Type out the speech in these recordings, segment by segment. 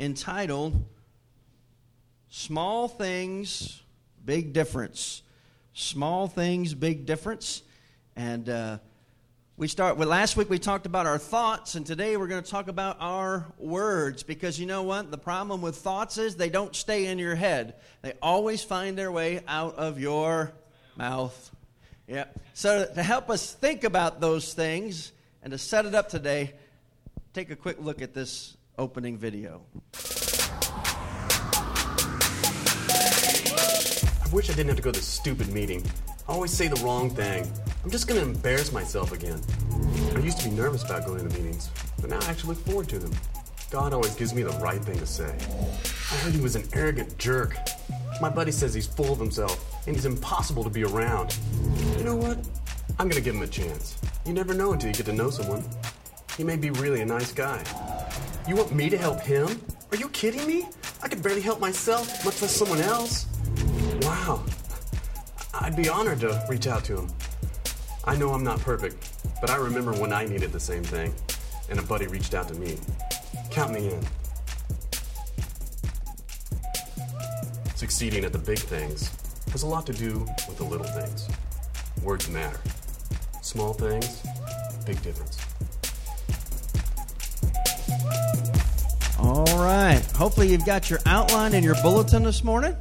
entitled Small Things, Big Difference. Small Things, Big Difference. And uh, we start well last week we talked about our thoughts and today we're going to talk about our words because you know what the problem with thoughts is they don't stay in your head they always find their way out of your mouth yeah so to help us think about those things and to set it up today take a quick look at this opening video I wish I didn't have to go to this stupid meeting. I always say the wrong thing. I'm just gonna embarrass myself again. I used to be nervous about going to meetings, but now I actually look forward to them. God always gives me the right thing to say. I heard he was an arrogant jerk. My buddy says he's full of himself and he's impossible to be around. You know what? I'm gonna give him a chance. You never know until you get to know someone. He may be really a nice guy. You want me to help him? Are you kidding me? I could barely help myself, much less someone else. Wow. I'd be honored to reach out to him. I know I'm not perfect, but I remember when I needed the same thing, and a buddy reached out to me. Count me in. Succeeding at the big things has a lot to do with the little things. Words matter. Small things, big difference. All right hopefully you've got your outline in your bulletin this morning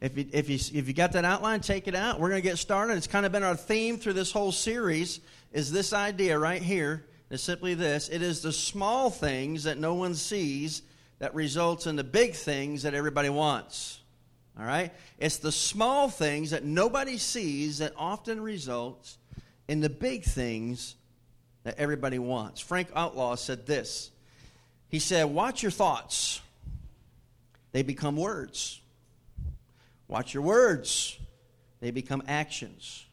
if you, if, you, if you got that outline, take it out. We're going to get started. It's kind of been our theme through this whole series is this idea right here. It's simply this. It is the small things that no one sees that results in the big things that everybody wants. All right? It's the small things that nobody sees that often results in the big things that everybody wants. Frank Outlaw said this. He said, "Watch your thoughts. They become words." Watch your words, they become actions.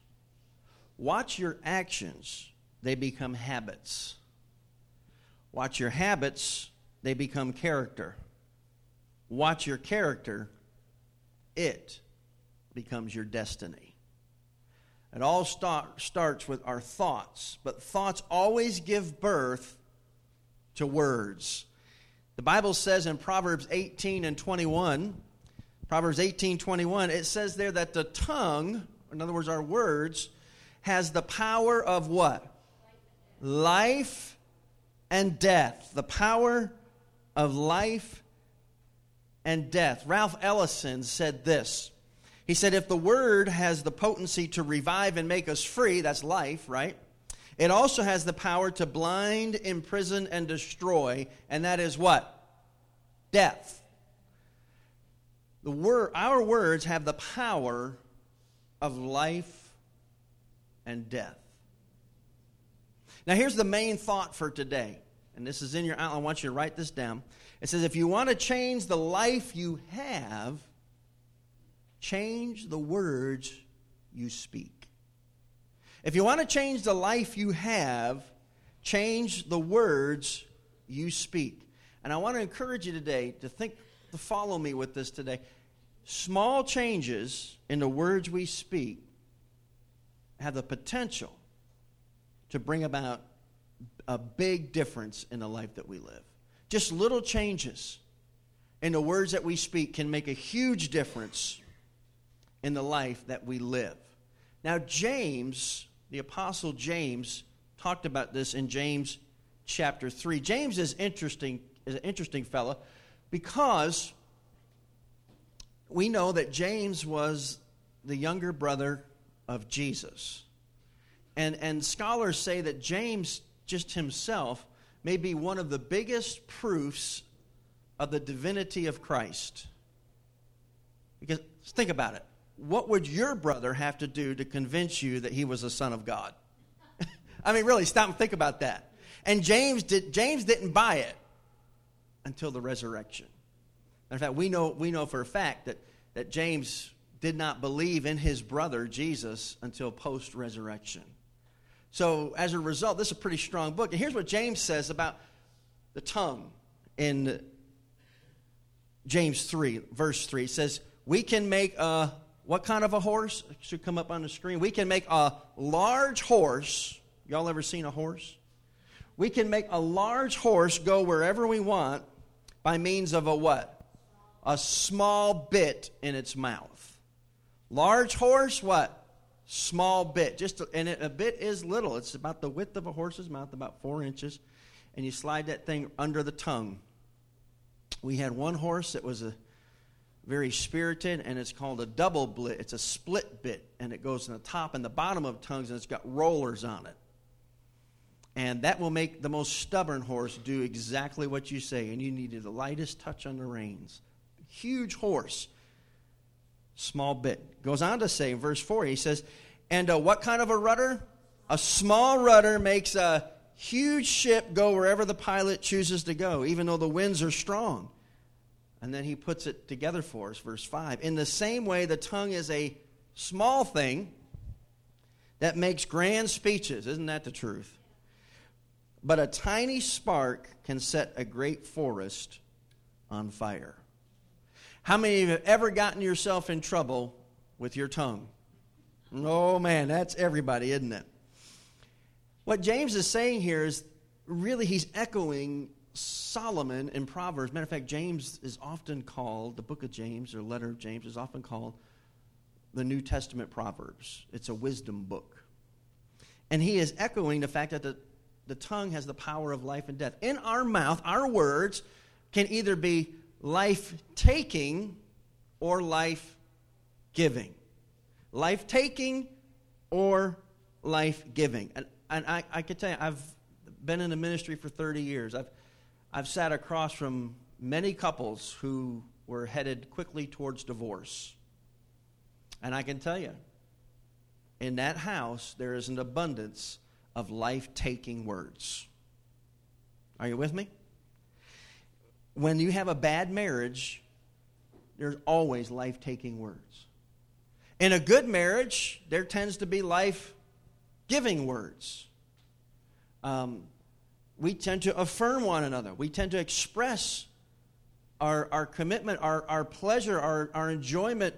Watch your actions, they become habits. Watch your habits, they become character. Watch your character, it becomes your destiny. It all start, starts with our thoughts, but thoughts always give birth to words. The Bible says in Proverbs 18 and 21 Proverbs 18 21, it says there that the tongue, in other words, our words, has the power of what? Life and death. The power of life and death. Ralph Ellison said this. He said, If the word has the potency to revive and make us free, that's life, right? It also has the power to blind, imprison, and destroy, and that is what? Death. The our words have the power of life and death. Now, here's the main thought for today, and this is in your outline. I want you to write this down. It says, if you want to change the life you have, change the words you speak. If you want to change the life you have, change the words you speak. And I want to encourage you today to think, to follow me with this today. Small changes in the words we speak have the potential to bring about a big difference in the life that we live. Just little changes in the words that we speak can make a huge difference in the life that we live. Now, James, the Apostle James, talked about this in James chapter 3. James is interesting, is an interesting fellow because we know that James was the younger brother of Jesus. And, and scholars say that James, just himself, may be one of the biggest proofs of the divinity of Christ. Because think about it. What would your brother have to do to convince you that he was a son of God? I mean, really, stop and think about that. And James, did, James didn't buy it until the resurrection. In fact, we know, we know for a fact that, that James did not believe in his brother Jesus until post resurrection. So, as a result, this is a pretty strong book. And here's what James says about the tongue in James 3, verse 3. It says, We can make a, what kind of a horse? It should come up on the screen. We can make a large horse. Y'all ever seen a horse? We can make a large horse go wherever we want by means of a what? A small bit in its mouth. Large horse, what? Small bit. Just a, and it, a bit is little. It's about the width of a horse's mouth, about four inches. And you slide that thing under the tongue. We had one horse that was a very spirited, and it's called a double bit. It's a split bit, and it goes in the top and the bottom of tongues, and it's got rollers on it. And that will make the most stubborn horse do exactly what you say. And you needed the lightest touch on the reins. Huge horse, small bit. Goes on to say, in verse 4, he says, And uh, what kind of a rudder? A small rudder makes a huge ship go wherever the pilot chooses to go, even though the winds are strong. And then he puts it together for us, verse 5. In the same way, the tongue is a small thing that makes grand speeches. Isn't that the truth? But a tiny spark can set a great forest on fire. How many of you have ever gotten yourself in trouble with your tongue? Oh man, that's everybody, isn't it? What James is saying here is really he's echoing Solomon in Proverbs. Matter of fact, James is often called, the book of James or letter of James is often called the New Testament Proverbs. It's a wisdom book. And he is echoing the fact that the, the tongue has the power of life and death. In our mouth, our words can either be life taking or life giving. Life taking or life giving. And, and I, I can tell you, I've been in the ministry for 30 years. I've, I've sat across from many couples who were headed quickly towards divorce. And I can tell you, in that house, there is an abundance of life taking words. Are you with me? When you have a bad marriage, there's always life taking words. In a good marriage, there tends to be life giving words. Um, we tend to affirm one another, we tend to express our, our commitment, our, our pleasure, our, our enjoyment,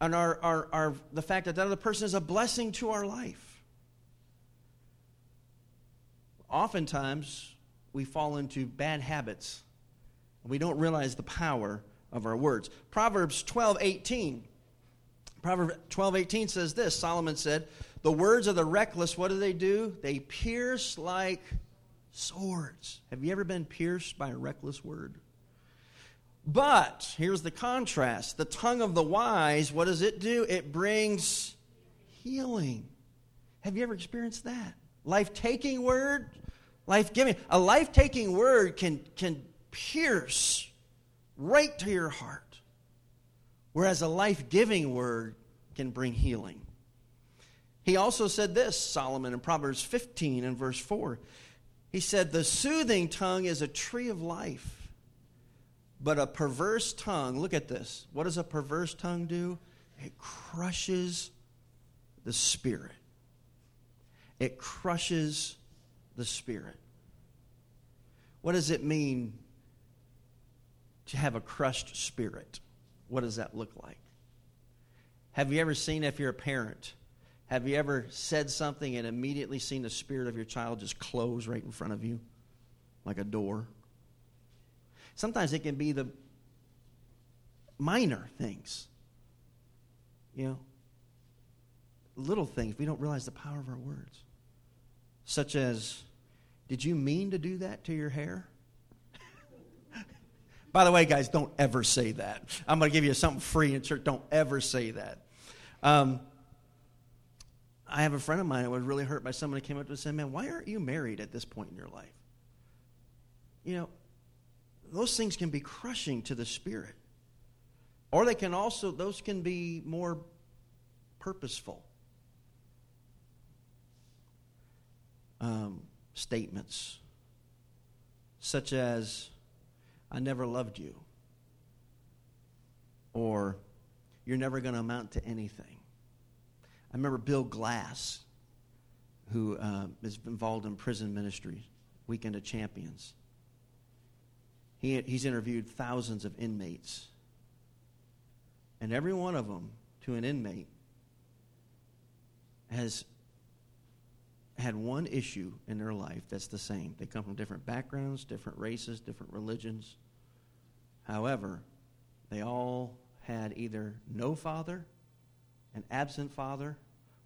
and our, our, our, the fact that that other person is a blessing to our life oftentimes we fall into bad habits. We don't realize the power of our words. Proverbs 12 18. Proverbs 12 18 says this Solomon said, The words of the reckless, what do they do? They pierce like swords. Have you ever been pierced by a reckless word? But here's the contrast the tongue of the wise, what does it do? It brings healing. Have you ever experienced that? Life taking word, life giving. A life taking word can, can pierce right to your heart, whereas a life giving word can bring healing. He also said this, Solomon, in Proverbs 15 and verse 4. He said, The soothing tongue is a tree of life, but a perverse tongue, look at this. What does a perverse tongue do? It crushes the spirit. It crushes the Spirit. What does it mean to have a crushed spirit? What does that look like? Have you ever seen, if you're a parent, have you ever said something and immediately seen the spirit of your child just close right in front of you like a door? Sometimes it can be the minor things. You know, little things. We don't realize the power of our words such as, Did you mean to do that to your hair? By the way, guys, don't ever say that. I'm going to give you something free in church. Don't ever say that. Um, I have a friend of mine that was really hurt by someone who came up to us and said, Man, why aren't you married at this point in your life? You know, those things can be crushing to the spirit. Or they can also, those can be more purposeful. um, statements, such as, I never loved you, or you're never going to amount to anything. I remember Bill Glass, who uh, is involved in prison ministry, Weekend of Champions. He, he's interviewed thousands of inmates. And every one of them, to an inmate, has had one issue in their life that's the same. They come from different backgrounds, different races, different religions. However, they all had either no father, an absent father,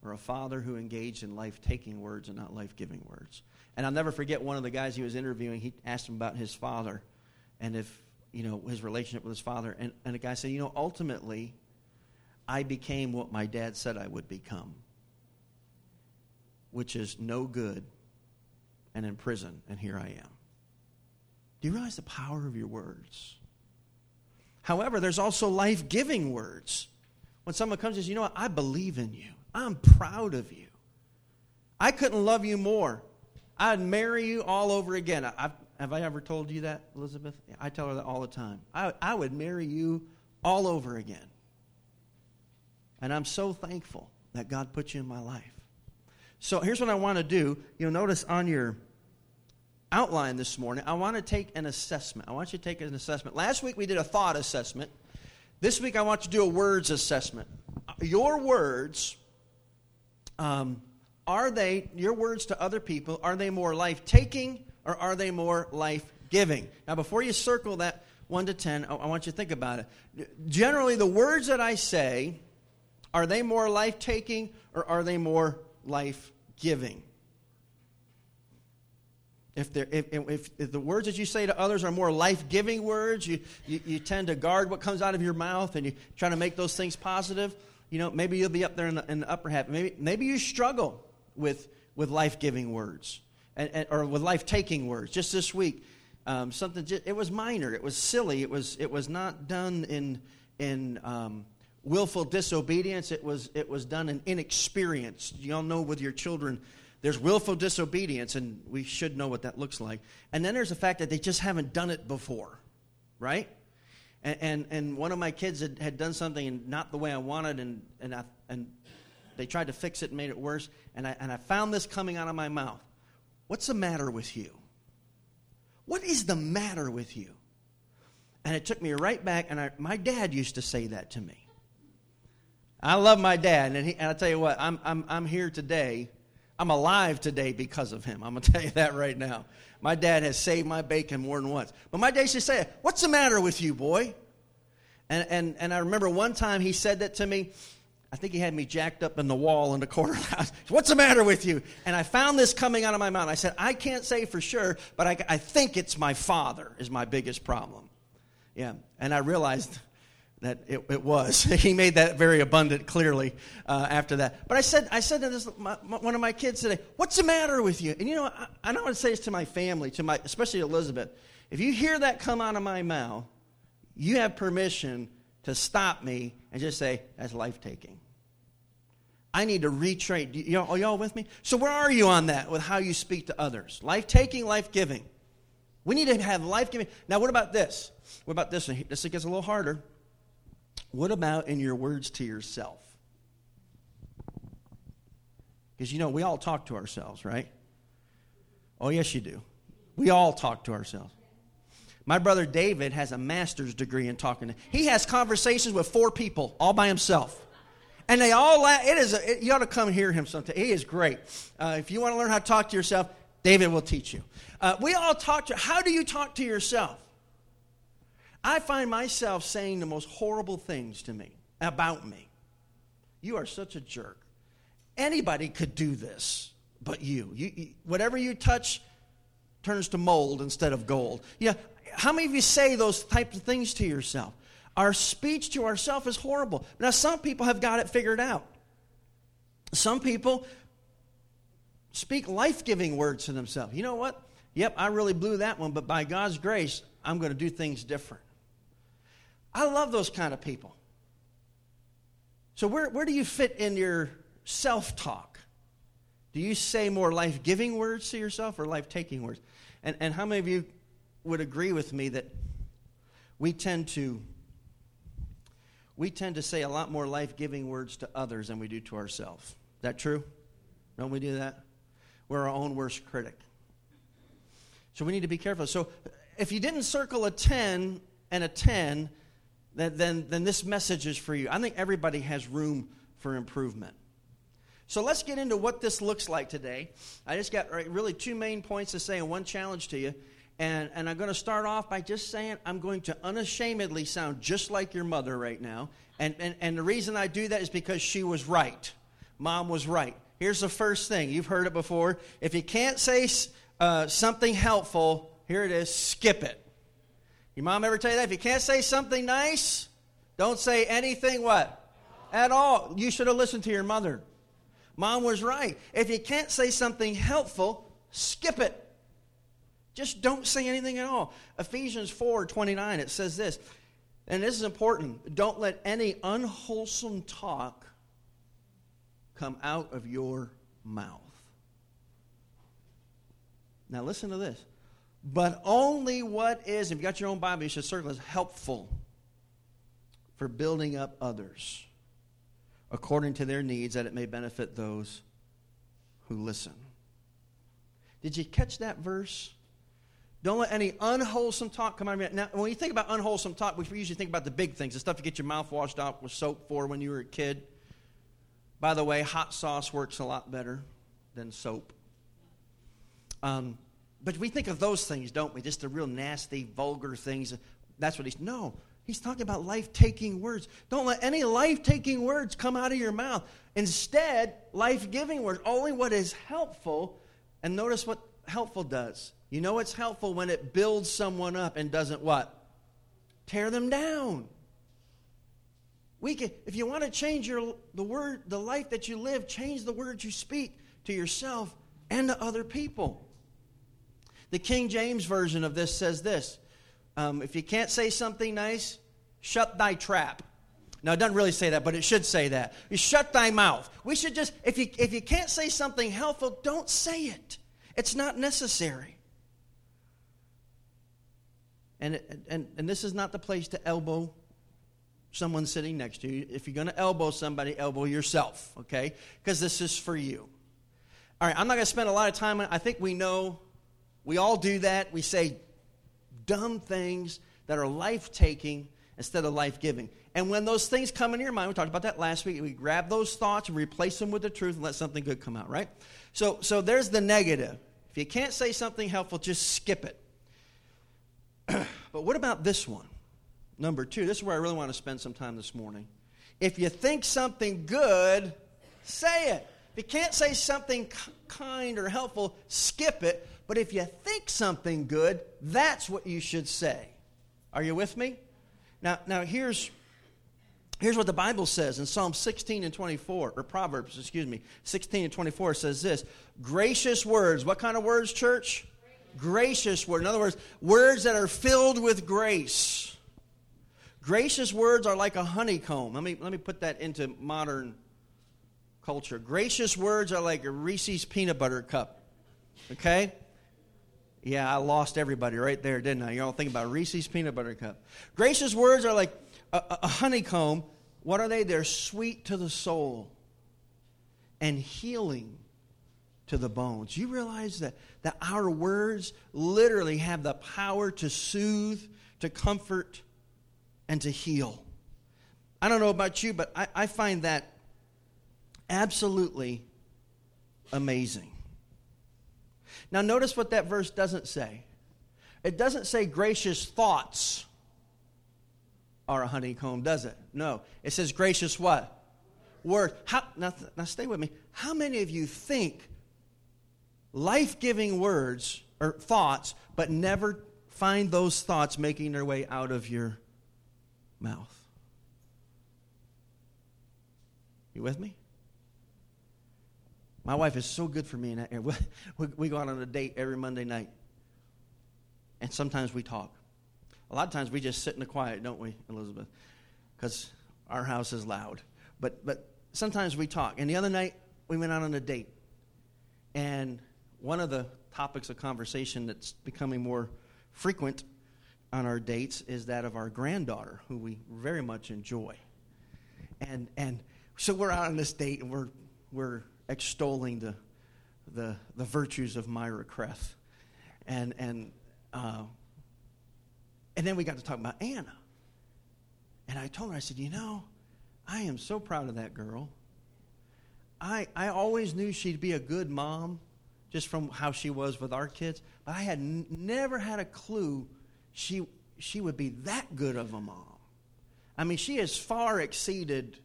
or a father who engaged in life taking words and not life giving words. And I'll never forget one of the guys he was interviewing, he asked him about his father and if, you know, his relationship with his father. And, and the guy said, you know, ultimately, I became what my dad said I would become, which is no good and in prison, and here I am. Do you realize the power of your words? However, there's also life giving words. When someone comes and says, You know what? I believe in you, I'm proud of you. I couldn't love you more. I'd marry you all over again. I've, have I ever told you that, Elizabeth? I tell her that all the time. I, I would marry you all over again. And I'm so thankful that God put you in my life. So here's what I want to do. You'll notice on your outline this morning, I want to take an assessment. I want you to take an assessment. Last week we did a thought assessment. This week I want to do a words assessment. Your words, um, are they, your words to other people, are they more life taking or are they more life giving? Now, before you circle that 1 to 10, I, I want you to think about it. Generally, the words that I say, are they more life taking or are they more life giving? If, if, if, if, the words that you say to others are more life giving words, you, you, you, tend to guard what comes out of your mouth and you try to make those things positive, you know, maybe you'll be up there in the, in the upper half. Maybe, maybe you struggle with, with life giving words and, and, or with life taking words. Just this week, um, something, just, it was minor, it was silly, it was, it was not done in, in um, willful disobedience, it was, it was done in inexperience. You all know with your children, there's willful disobedience, and we should know what that looks like. And then there's the fact that they just haven't done it before, right? And, and, and one of my kids had, had done something and not the way I wanted, and, and, I, and they tried to fix it and made it worse. And I, and I found this coming out of my mouth. What's the matter with you? What is the matter with you? And it took me right back, and I, my dad used to say that to me. I love my dad, and, he, and I'll tell you what, I'm, I'm, I'm here today I'm alive today because of him. I'm going to tell you that right now. My dad has saved my bacon more than once. But my dad used to say, What's the matter with you, boy? And, and, and I remember one time he said that to me. I think he had me jacked up in the wall in the corner of the house. What's the matter with you? And I found this coming out of my mouth. I said, I can't say for sure, but I, I think it's my father is my biggest problem. Yeah. And I realized that it, it, was. he made that very abundant clearly uh, after that. But I said, I said to this, my, my, one of my kids today, "What's the matter with you?" And you know, I, I don't want to say this to my family, to my, especially Elizabeth. If you hear that come out of my mouth, you have permission to stop me and just say, "That's life taking." I need to retrain. Y'all, are y'all with me? So where are you on that with how you speak to others? Life taking, life giving. We need to have life giving. Now, what about this? What about this? This gets a little harder. What about in your words to yourself? Because you know, we all talk to ourselves, right? Oh, yes, you do. We all talk to ourselves. My brother David has a master's degree in talking. To, he has conversations with four people all by himself. And they all laugh. It is a, you ought to come hear him sometime. He is great. Uh, if you want to learn how to talk to yourself, David will teach you. Uh, we all talk to. How do you talk to yourself? I find myself saying the most horrible things to me about me. You are such a jerk. Anybody could do this, but you. you, you whatever you touch turns to mold instead of gold. Yeah, how many of you say those types of things to yourself? Our speech to ourselves is horrible. Now, some people have got it figured out. Some people speak life giving words to themselves. You know what? Yep, I really blew that one, but by God's grace, I'm going to do things different. I love those kind of people. So, where, where do you fit in your self talk? Do you say more life giving words to yourself or life taking words? And, and how many of you would agree with me that we tend to we tend to say a lot more life giving words to others than we do to ourselves. Is that true? Don't we do that? We're our own worst critic. So we need to be careful. So if you didn't circle a 10 and a 10, then, then, then this message is for you. I think everybody has room for improvement. So let's get into what this looks like today. I just got really two main points to say and one challenge to you. And, and I'm going to start off by just saying I'm going to unashamedly sound just like your mother right now. And, and, and the reason I do that is because she was right. Mom was right. Here's the first thing. You've heard it before. If you can't say uh, something helpful, here it is skip it. Your mom ever tell you that? If you can't say something nice, don't say anything what? At all. You should have listened to your mother. Mom was right. If you can't say something helpful, skip it. Just don't say anything at all. Ephesians 4 29, it says this, and this is important. Don't let any unwholesome talk come out of your mouth. Now, listen to this. But only what is, if you got your own Bible, you should circle as helpful for building up others according to their needs, that it may benefit those who listen. Did you catch that verse? Don't let any unwholesome talk come out of your Now, when you think about unwholesome talk, we usually think about the big things, the stuff you get your mouth washed out with soap for when you were a kid. By the way, hot sauce works a lot better than soap. Um, but we think of those things, don't we? Just the real nasty, vulgar things. That's what he's. No, he's talking about life taking words. Don't let any life taking words come out of your mouth. Instead, life giving words. Only what is helpful. And notice what helpful does. You know it's helpful when it builds someone up and doesn't what? Tear them down. We can, if you want to change your, the word, the life that you live, change the words you speak to yourself and to other people. The King James Version of this says this um, If you can't say something nice, shut thy trap. Now, it doesn't really say that, but it should say that. You shut thy mouth. We should just, if you, if you can't say something helpful, don't say it. It's not necessary. And, and, and this is not the place to elbow someone sitting next to you. If you're going to elbow somebody, elbow yourself, okay? Because this is for you. All right, I'm not going to spend a lot of time on. I think we know we all do that. We say dumb things that are life taking instead of life giving. And when those things come into your mind, we talked about that last week, we grab those thoughts and replace them with the truth and let something good come out, right? So, so there's the negative. If you can't say something helpful, just skip it. but what about this one? Number two, this is where I really want to spend some time this morning. If you think something good, say it. If you can't say something kind or helpful, skip it. But if you think something good, that's what you should say. Are you with me? Now, now here's, here's what the Bible says in Psalm 16 and 24, or Proverbs, excuse me, 16 and 24 says this Gracious words. What kind of words, church? Gracious words. In other words, words that are filled with grace. Gracious words are like a honeycomb. Let me, let me put that into modern culture. Gracious words are like a Reese's peanut butter cup. Okay? Yeah, I lost everybody right there, didn't I? You're all thinking about Reese's peanut butter cup. Gracious words are like a, a honeycomb. What are they? They're sweet to the soul and healing to the bones. You realize that, that our words literally have the power to soothe, to comfort, and to heal. I don't know about you, but I, I find that absolutely amazing. Now, notice what that verse doesn't say. It doesn't say gracious thoughts are a honeycomb, does it? No. It says gracious what? Word. How, now, now, stay with me. How many of you think life giving words or thoughts, but never find those thoughts making their way out of your mouth? You with me? My wife is so good for me that. We, we go out on a date every Monday night. And sometimes we talk. A lot of times we just sit in the quiet, don't we, Elizabeth? Because our house is loud. But, but sometimes we talk. And the other night, we went out on a date. And one of the topics of conversation that's becoming more frequent on our dates is that of our granddaughter, who we very much enjoy. And, and so we're out on this date, and we're, we're extolling the, the, the virtues of Myra Kreth. And, and, uh, and then we got to talk about Anna. And I told her, I said, you know, I am so proud of that girl. I, I always knew she'd be a good mom, just from how she was with our kids. But I had n- never had a clue she, she would be that good of a mom. I mean, she has far exceeded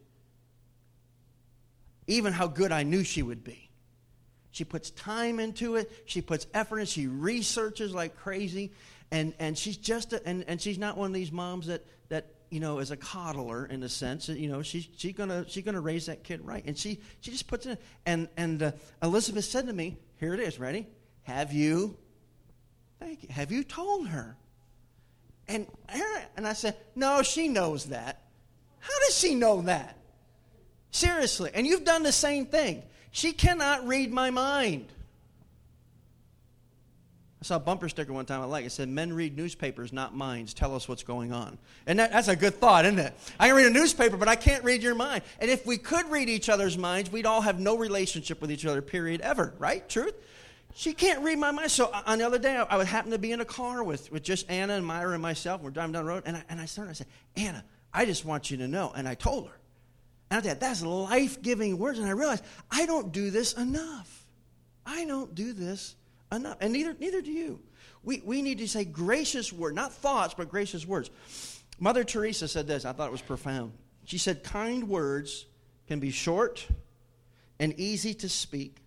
even how good I knew she would be. She puts time into it. She puts effort in. She researches like crazy, and and she's just a, and and she's not one of these moms that that you know is a coddler in a sense. You know, she's she's gonna she's gonna raise that kid right, and she she just puts it in. And and uh, Elizabeth said to me, "Here it is. Ready? Have you? Thank you. Have you told her?" And and I said, "No, she knows that. How does she know that?" Seriously. And you've done the same thing. She cannot read my mind. I saw a bumper sticker one time I like. It said, Men read newspapers, not minds. Tell us what's going on. And that, that's a good thought, isn't it? I can read a newspaper, but I can't read your mind. And if we could read each other's minds, we'd all have no relationship with each other, period, ever, right? Truth? She can't read my mind. So uh, on the other day, I would happen to be in a car with, with just Anna and Myra and myself. We're driving down the road, and I, and I started, I said, Anna, I just want you to know. And I told her. And I thought, that's life giving words. And I realized I don't do this enough. I don't do this enough. And neither, neither do you. We, we need to say gracious words, not thoughts, but gracious words. Mother Teresa said this, I thought it was profound. She said, kind words can be short and easy to speak,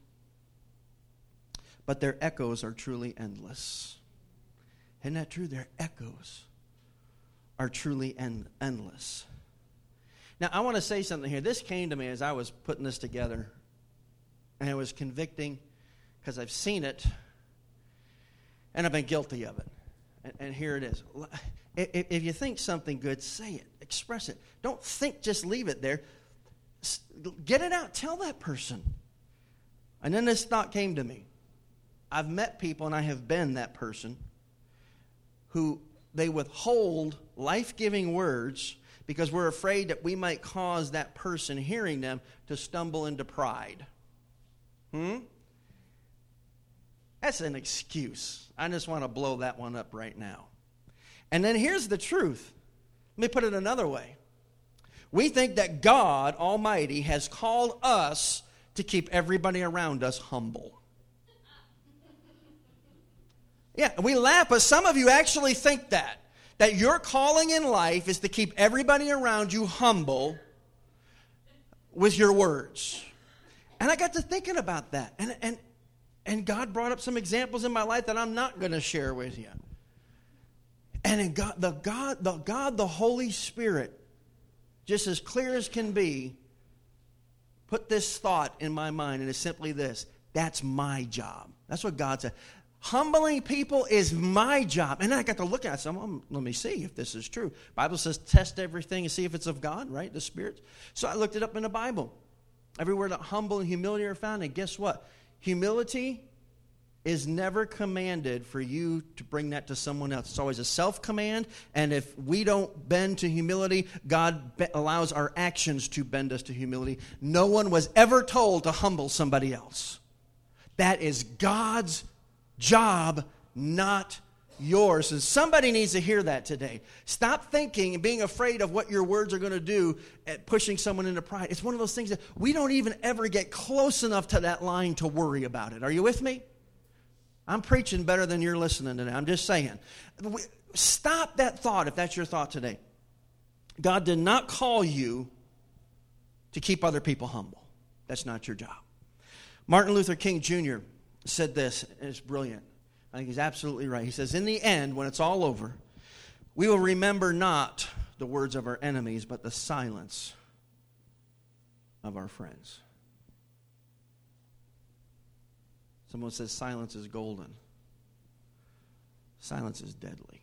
but their echoes are truly endless. Isn't that true? Their echoes are truly en- endless. Now, I want to say something here. This came to me as I was putting this together, and it was convicting because I've seen it and I've been guilty of it. And, and here it is. If, if, you think something good, say it, express it. Don't think, just leave it there. Get it out, tell that person. And then this thought came to me. I've met people, and I have been that person, who they withhold life giving words because we're afraid that we might cause that person hearing them to stumble into pride. Hmm? That's an excuse. I just want to blow that one up right now. And then here's the truth. Let me put it another way. We think that God Almighty has called us to keep everybody around us humble. Yeah, we laugh, but some of you actually think that that your calling in life is to keep everybody around you humble with your words. And I got to thinking about that. And, and, and God brought up some examples in my life that I'm not going to share with you. And God, the God, the God, the Holy Spirit, just as clear as can be, put this thought in my mind, and it's simply this: that's my job. That's what God said. Humbling people is my job. And I got to look at some. let me see if this is true. Bible says test everything and see if it's of God, right? The Spirit. So I looked it up in the Bible. Everywhere that humble and humility are found. And guess what? Humility is never commanded for you to bring that to someone else. It's always a self command. And if we don't bend to humility, God be- allows our actions to bend us to humility. No one was ever told to humble somebody else. That is God's job, not yours. And somebody needs to hear that today. Stop thinking and being afraid of what your words are going to do at pushing someone into pride. It's one of those things that we don't even ever get close enough to that line to worry about it. Are you with me? I'm preaching better than you're listening today. I'm just saying. Stop that thought if that's your thought today. God did not call you to keep other people humble. That's not your job. Martin Luther King Jr said this, and it's brilliant. I think he's absolutely right. He says, In the end, when it's all over, we will remember not the words of our enemies, but the silence of our friends. Someone says silence is golden. Silence is deadly.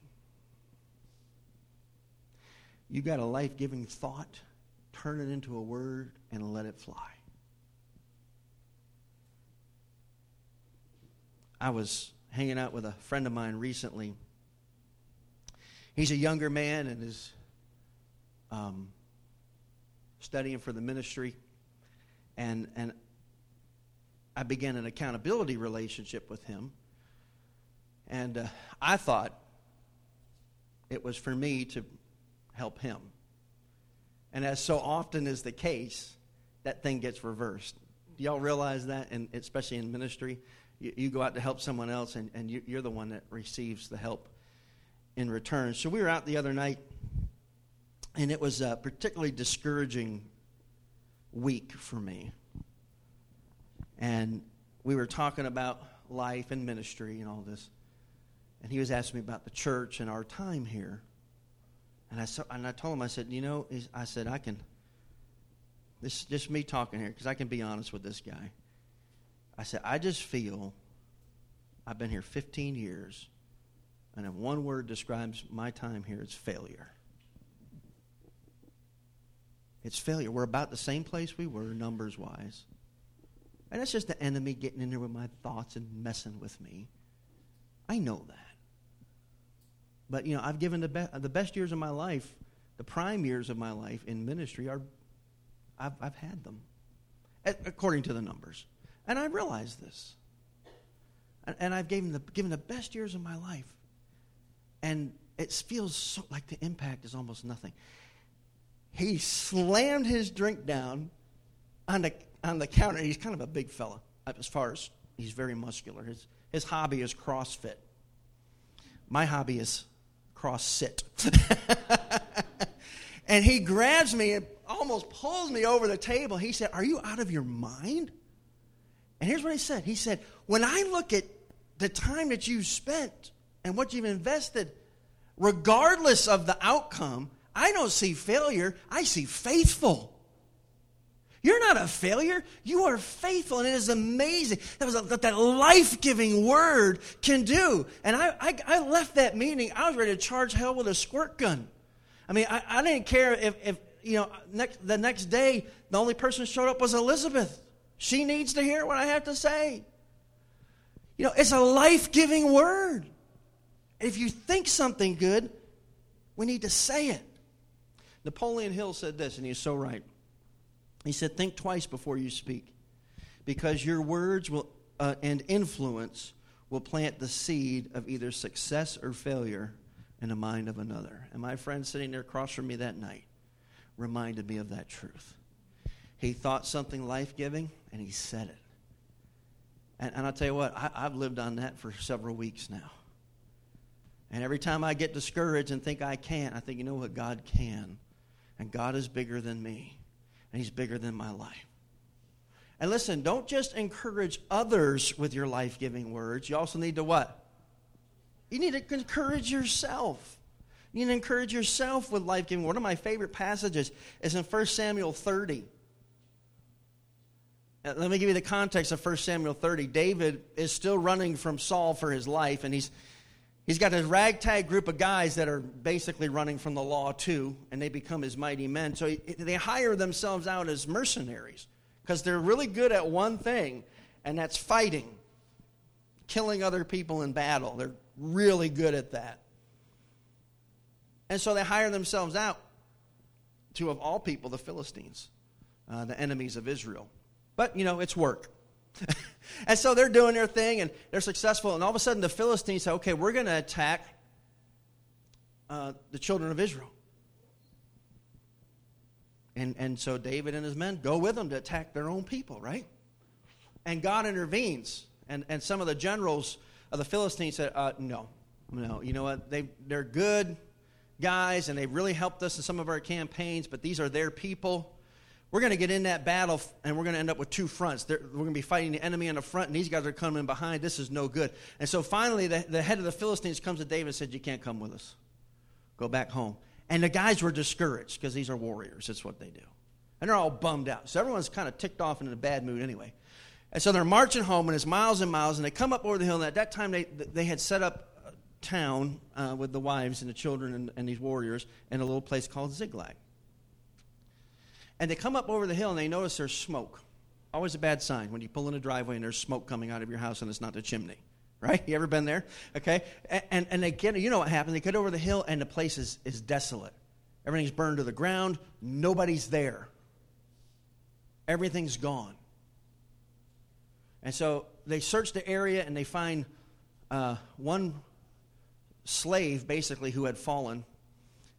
You got a life giving thought, turn it into a word and let it fly. I was hanging out with a friend of mine recently. He's a younger man and is um, studying for the ministry. And, and I began an accountability relationship with him. And uh, I thought it was for me to help him. And as so often is the case, that thing gets reversed. Do y'all realize that, and especially in ministry? You, you go out to help someone else, and, and you, you're the one that receives the help in return. So we were out the other night, and it was a particularly discouraging week for me. And we were talking about life and ministry and all this. And he was asking me about the church and our time here. And I, saw, and I told him, I said, you know, I said, I can, this is just me talking here because I can be honest with this guy. I said, I just feel I've been here 15 years, and if one word describes my time here, it's failure. It's failure. We're about the same place we were, numbers wise. And it's just the enemy getting in there with my thoughts and messing with me. I know that. But, you know, I've given the, be- the best years of my life, the prime years of my life in ministry are, I've, I've had them, according to the numbers. And I realize this. And, and I've given the, given the best years of my life. And it feels so, like the impact is almost nothing. He slammed his drink down on the, on the counter. He's kind of a big fella as far as he's very muscular. His, his hobby is CrossFit. My hobby is cross sit. and he grabs me and almost pulls me over the table. He said, Are you out of your mind? And here's what he said He said, When I look at the time that you've spent and what you've invested, regardless of the outcome, I don't see failure, I see faithful. You're not a failure. You are faithful, and it is amazing. That was that, that life giving word can do. And I, I, I, left that meeting. I was ready to charge hell with a squirt gun. I mean, I, I didn't care if, if you know next, the next day the only person showed up was Elizabeth. She needs to hear what I have to say. You know, it's a life giving word. If you think something good, we need to say it. Napoleon Hill said this, and he's so right. He said, Think twice before you speak, because your words will, uh, and influence will plant the seed of either success or failure in the mind of another. And my friend sitting there across from me that night reminded me of that truth. He thought something life giving, and he said it. And, and I'll tell you what, I, I've lived on that for several weeks now. And every time I get discouraged and think I can't, I think, you know what? God can. And God is bigger than me and He's bigger than my life. And listen, don't just encourage others with your life giving words. You also need to what? You need to encourage yourself. You need to encourage yourself with life giving. One of my favorite passages is in 1 Samuel 30. Let me give you the context of 1 Samuel 30. David is still running from Saul for his life, and he's He's got a ragtag group of guys that are basically running from the law too, and they become his mighty men. So he, they hire themselves out as mercenaries because they're really good at one thing, and that's fighting, killing other people in battle. They're really good at that. And so they hire themselves out to, of all people, the Philistines, uh, the enemies of Israel. But, you know, it's work. and so they're doing their thing and they're successful. And all of a sudden, the Philistines say, okay, we're going to attack uh, the children of Israel. And, and so David and his men go with them to attack their own people, right? And God intervenes. And, and some of the generals of the Philistines said, uh, no, no, you know what? They, they're good guys and they've really helped us in some of our campaigns, but these are their people we're going to get in that battle and we're going to end up with two fronts. They're, we're going to be fighting the enemy on the front, and these guys are coming behind. This is no good. And so finally, the, the head of the Philistines comes to David and said, You can't come with us. Go back home. And the guys were discouraged because these are warriors. That's what they do. And they're all bummed out. So everyone's kind of ticked off and in a bad mood anyway. And so they're marching home, and it's miles and miles, and they come up over the hill. And at that time, they, they had set up a town uh, with the wives and the children and, and these warriors in a little place called Ziklag. And they come up over the hill and they notice there's smoke. Always a bad sign when you pull in a driveway and there's smoke coming out of your house and it's not the chimney. Right? You ever been there? Okay? And, and, and they get, you know what happened? They get over the hill and the place is, is desolate. Everything's burned to the ground. Nobody's there. Everything's gone. And so they search the area and they find uh, one slave, basically, who had fallen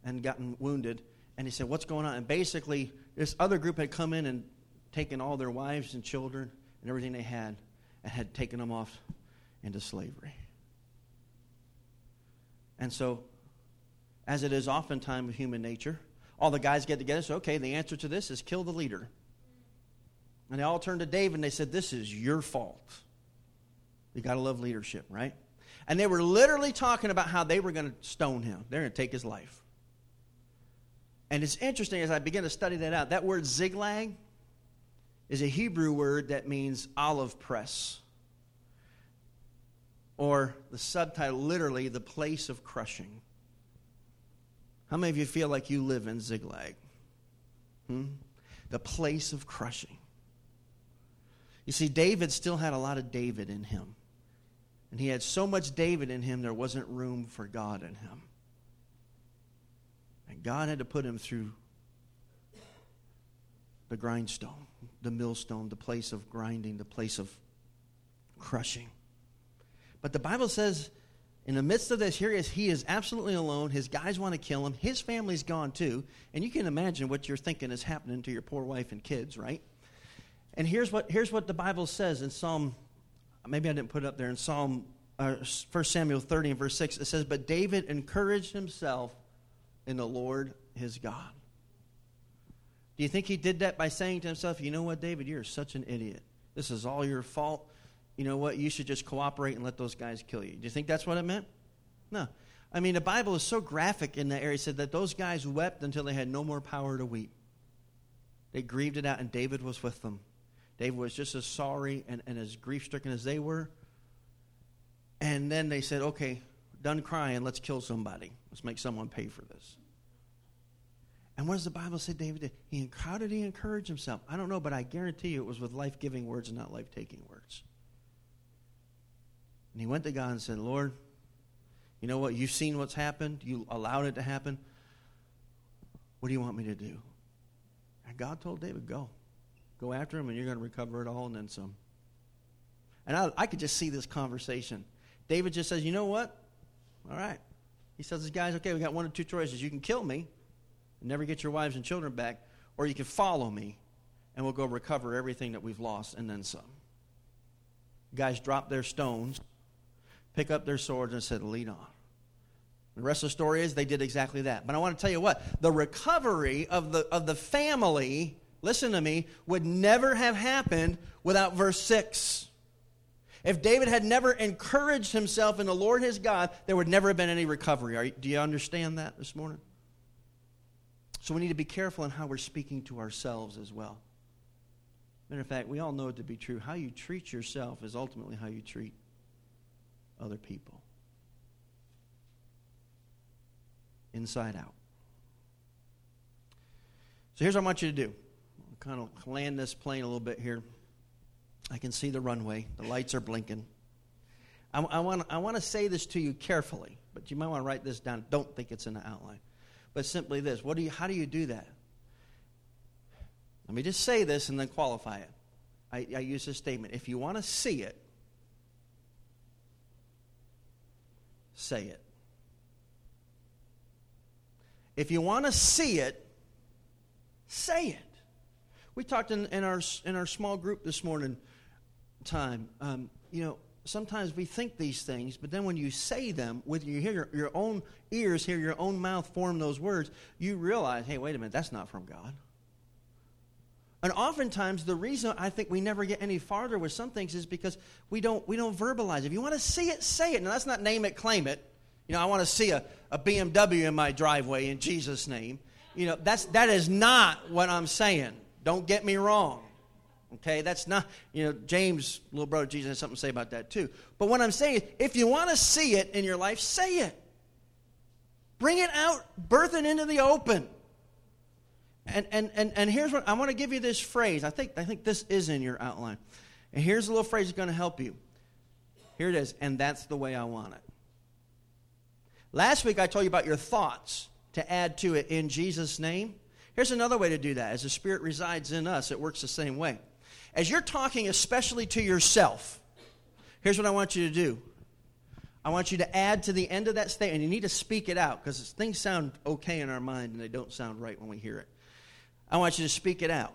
and gotten wounded. And he said, What's going on? And basically, this other group had come in and taken all their wives and children and everything they had, and had taken them off into slavery. And so, as it is oftentimes with human nature, all the guys get together and say, okay, the answer to this is kill the leader. And they all turned to David and they said, This is your fault. You got to love leadership, right? And they were literally talking about how they were going to stone him, they're going to take his life. And it's interesting as I begin to study that out. That word Ziklag is a Hebrew word that means olive press. Or the subtitle, literally, the place of crushing. How many of you feel like you live in Ziklag? Hmm? The place of crushing. You see, David still had a lot of David in him. And he had so much David in him, there wasn't room for God in him. God had to put him through the grindstone, the millstone, the place of grinding, the place of crushing. But the Bible says, in the midst of this, here he is, he is absolutely alone. His guys want to kill him. His family's gone too. And you can imagine what you're thinking is happening to your poor wife and kids, right? And here's what, here's what the Bible says in Psalm, maybe I didn't put it up there, in Psalm, uh, 1 Samuel 30 and verse 6, it says, But David encouraged himself in the Lord his God. Do you think he did that by saying to himself, You know what, David, you're such an idiot. This is all your fault. You know what, you should just cooperate and let those guys kill you. Do you think that's what it meant? No. I mean, the Bible is so graphic in that area. It said that those guys wept until they had no more power to weep. They grieved it out, and David was with them. David was just as sorry and, and as grief stricken as they were. And then they said, okay, done crying, let's kill somebody. Let's make someone pay for this. And what does the Bible say David did? How did he encourage himself? I don't know, but I guarantee you it was with life giving words and not life taking words. And he went to God and said, Lord, you know what? You've seen what's happened. You allowed it to happen. What do you want me to do? And God told David, go. Go after him, and you're going to recover it all and then some. And I, I could just see this conversation. David just says, You know what? All right. He says, "This guys, okay, we got one of two choices. You can kill me and never get your wives and children back, or you can follow me and we'll go recover everything that we've lost and then some. Guys drop their stones, pick up their swords, and said, Lead on. The rest of the story is they did exactly that. But I want to tell you what the recovery of the, of the family listen to me, would never have happened without verse 6. If David had never encouraged himself in the Lord his God, there would never have been any recovery. You, do you understand that this morning? So we need to be careful in how we're speaking to ourselves as well. Matter of fact, we all know it to be true. How you treat yourself is ultimately how you treat other people. Inside out. So here's what I want you to do kind of land this plane a little bit here. I can see the runway. The lights are blinking. I, I want I want to say this to you carefully, but you might want to write this down. Don't think it's in the outline. But simply this: What do you? How do you do that? Let me just say this and then qualify it. I, I use this statement: If you want to see it, say it. If you want to see it, say it. We talked in, in, our, in our small group this morning time. Um, you know, sometimes we think these things, but then when you say them, with you hear your, your own ears, hear your own mouth form those words, you realize, hey, wait a minute, that's not from God. And oftentimes, the reason I think we never get any farther with some things is because we don't, we don't verbalize. If you want to see it, say it. Now, that's not name it, claim it. You know, I want to see a, a BMW in my driveway in Jesus' name. You know, that's, that is not what I'm saying. Don't get me wrong. Okay, that's not, you know, James, little brother Jesus, has something to say about that too. But what I'm saying is, if you want to see it in your life, say it. Bring it out, birth it into the open. And, and, and, and here's what I want to give you this phrase. I think, I think this is in your outline. And here's a little phrase that's going to help you. Here it is, and that's the way I want it. Last week I told you about your thoughts to add to it in Jesus' name. Here's another way to do that. As the Spirit resides in us, it works the same way. As you're talking, especially to yourself, here's what I want you to do. I want you to add to the end of that statement, you need to speak it out because things sound okay in our mind and they don't sound right when we hear it. I want you to speak it out.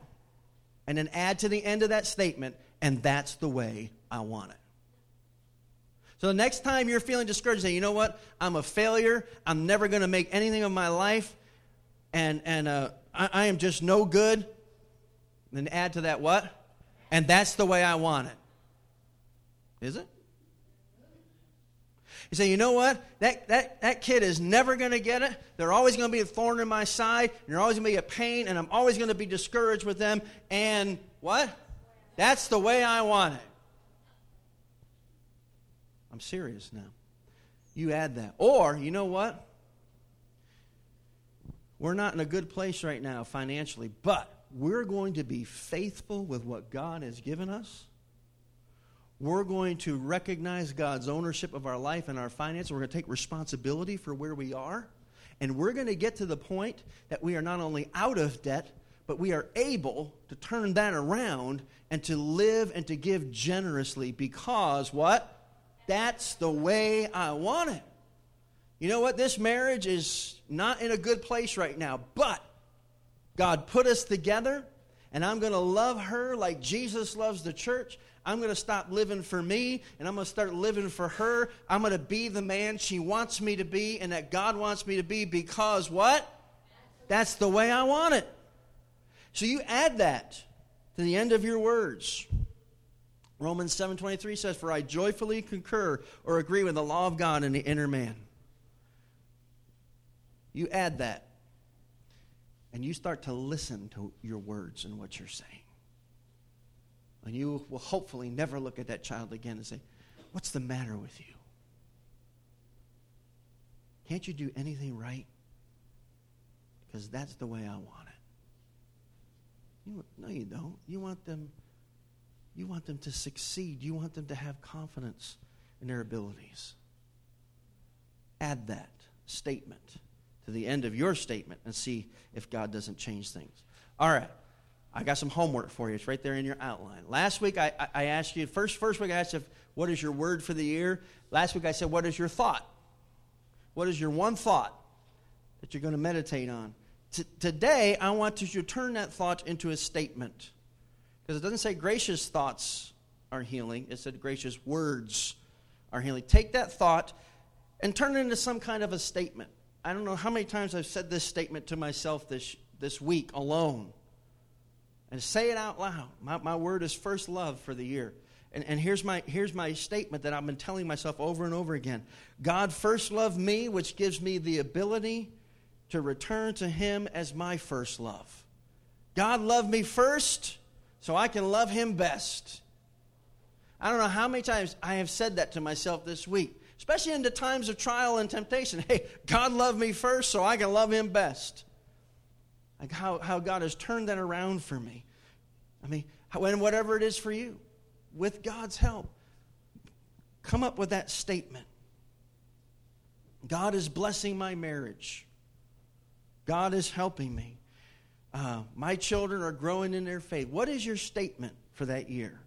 And then add to the end of that statement, and that's the way I want it. So the next time you're feeling discouraged, say, you know what? I'm a failure. I'm never going to make anything of my life, and and uh, I, I am just no good. Then add to that what? And that's the way I want it. Is it? You say, you know what? That, that, that kid is never going to get it. They're always going to be a thorn in my side. And they're always going to be a pain. And I'm always going to be discouraged with them. And what? That's the way I want it. I'm serious now. You add that. Or, you know what? We're not in a good place right now financially, but we're going to be faithful with what God has given us we're going to recognize God's ownership of our life and our finances. We're going to take responsibility for where we are. And we're going to get to the point that we are not only out of debt, but we are able to turn that around and to live and to give generously because what? That's the way I want it. You know what? This marriage is not in a good place right now, but God put us together, and I'm going to love her like Jesus loves the church. I'm going to stop living for me and I'm going to start living for her. I'm going to be the man she wants me to be and that God wants me to be because what? That's the way I want it. So you add that to the end of your words. Romans 7:23 says, "For I joyfully concur or agree with the law of God in the inner man." You add that and you start to listen to your words and what you're saying. And you will hopefully never look at that child again and say, What's the matter with you? Can't you do anything right? Because that's the way I want it. You, no, you don't. You want them. You want them to succeed. You want them to have confidence in their abilities. Add that statement to the end of your statement and see if God doesn't change things. All right. I got some homework for you. It's right there in your outline. Last week I, I asked you, first, first week I asked you, what is your word for the year? Last week I said, what is your thought? What is your one thought that you're going to meditate on? T- today I want you to turn that thought into a statement. Because it doesn't say gracious thoughts are healing, it said gracious words are healing. Take that thought and turn it into some kind of a statement. I don't know how many times I've said this statement to myself this, this week alone and say it out loud. My, my word is first love for the year. And, and here's, my, here's my statement that I've been telling myself over and over again God first loved me, which gives me the ability to return to Him as my first love. God loved me first, so I can love Him best. I don't know how many times I have said that to myself this week, especially in the times of trial and temptation. Hey, God loved me first, so I can love Him best. Like how, how God has turned that around for me. I mean, how, and whatever it is for you, with God's help, come up with that statement. God is blessing my marriage. God is helping me. Uh, my children are growing in their faith. What is your statement for that year?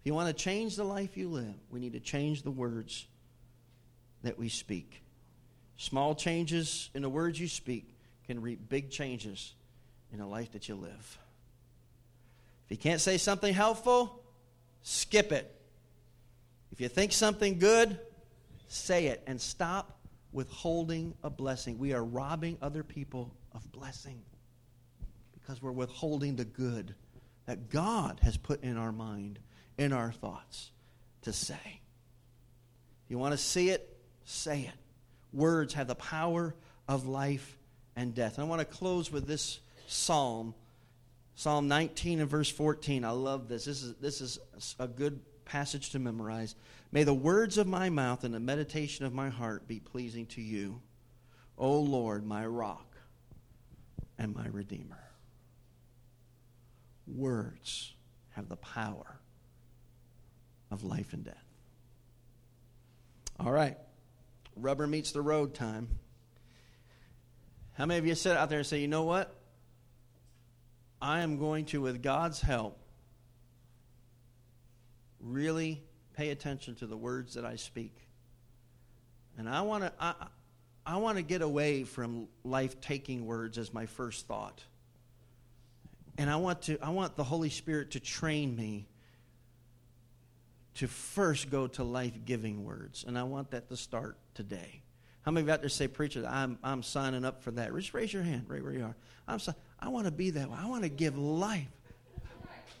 If you want to change the life you live, we need to change the words that we speak. Small changes in the words you speak can reap big changes in the life that you live. If you can't say something helpful, skip it. If you think something good, say it and stop withholding a blessing. We are robbing other people of blessing because we're withholding the good that God has put in our mind, in our thoughts to say. You want to see it, say it. Words have the power of life and death. I want to close with this psalm, Psalm 19 and verse 14. I love this. This is, this is a good passage to memorize. May the words of my mouth and the meditation of my heart be pleasing to you, O Lord, my rock and my redeemer. Words have the power of life and death. All right, rubber meets the road time. How many of you sit out there and say, you know what? I am going to, with God's help, really pay attention to the words that I speak. And I want to I, I want to get away from life-taking words as my first thought. And I want to I want the Holy Spirit to train me to first go to life giving words. And I want that to start today. How many of you out there say, Preacher, I'm, I'm signing up for that? Just raise your hand right where you are. I'm si- I want to be that way. I want to give life.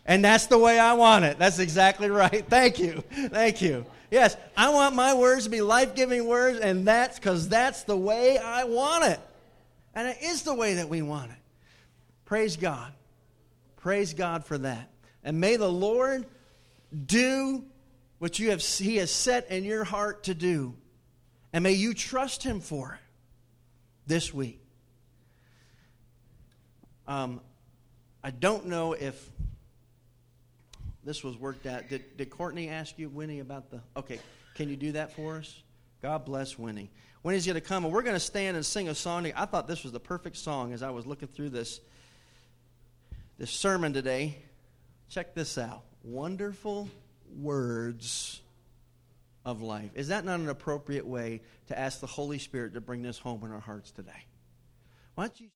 And that's the way I want it. That's exactly right. Thank you. Thank you. Yes, I want my words to be life giving words, and that's because that's the way I want it. And it is the way that we want it. Praise God. Praise God for that. And may the Lord do what you have he has set in your heart to do. And may you trust him for it this week. Um, I don't know if this was worked out. Did, did Courtney ask you, Winnie, about the. Okay, can you do that for us? God bless Winnie. Winnie's going to come, and we're going to stand and sing a song. I thought this was the perfect song as I was looking through this, this sermon today. Check this out Wonderful words of life. Is that not an appropriate way to ask the Holy Spirit to bring this home in our hearts today? Why don't you?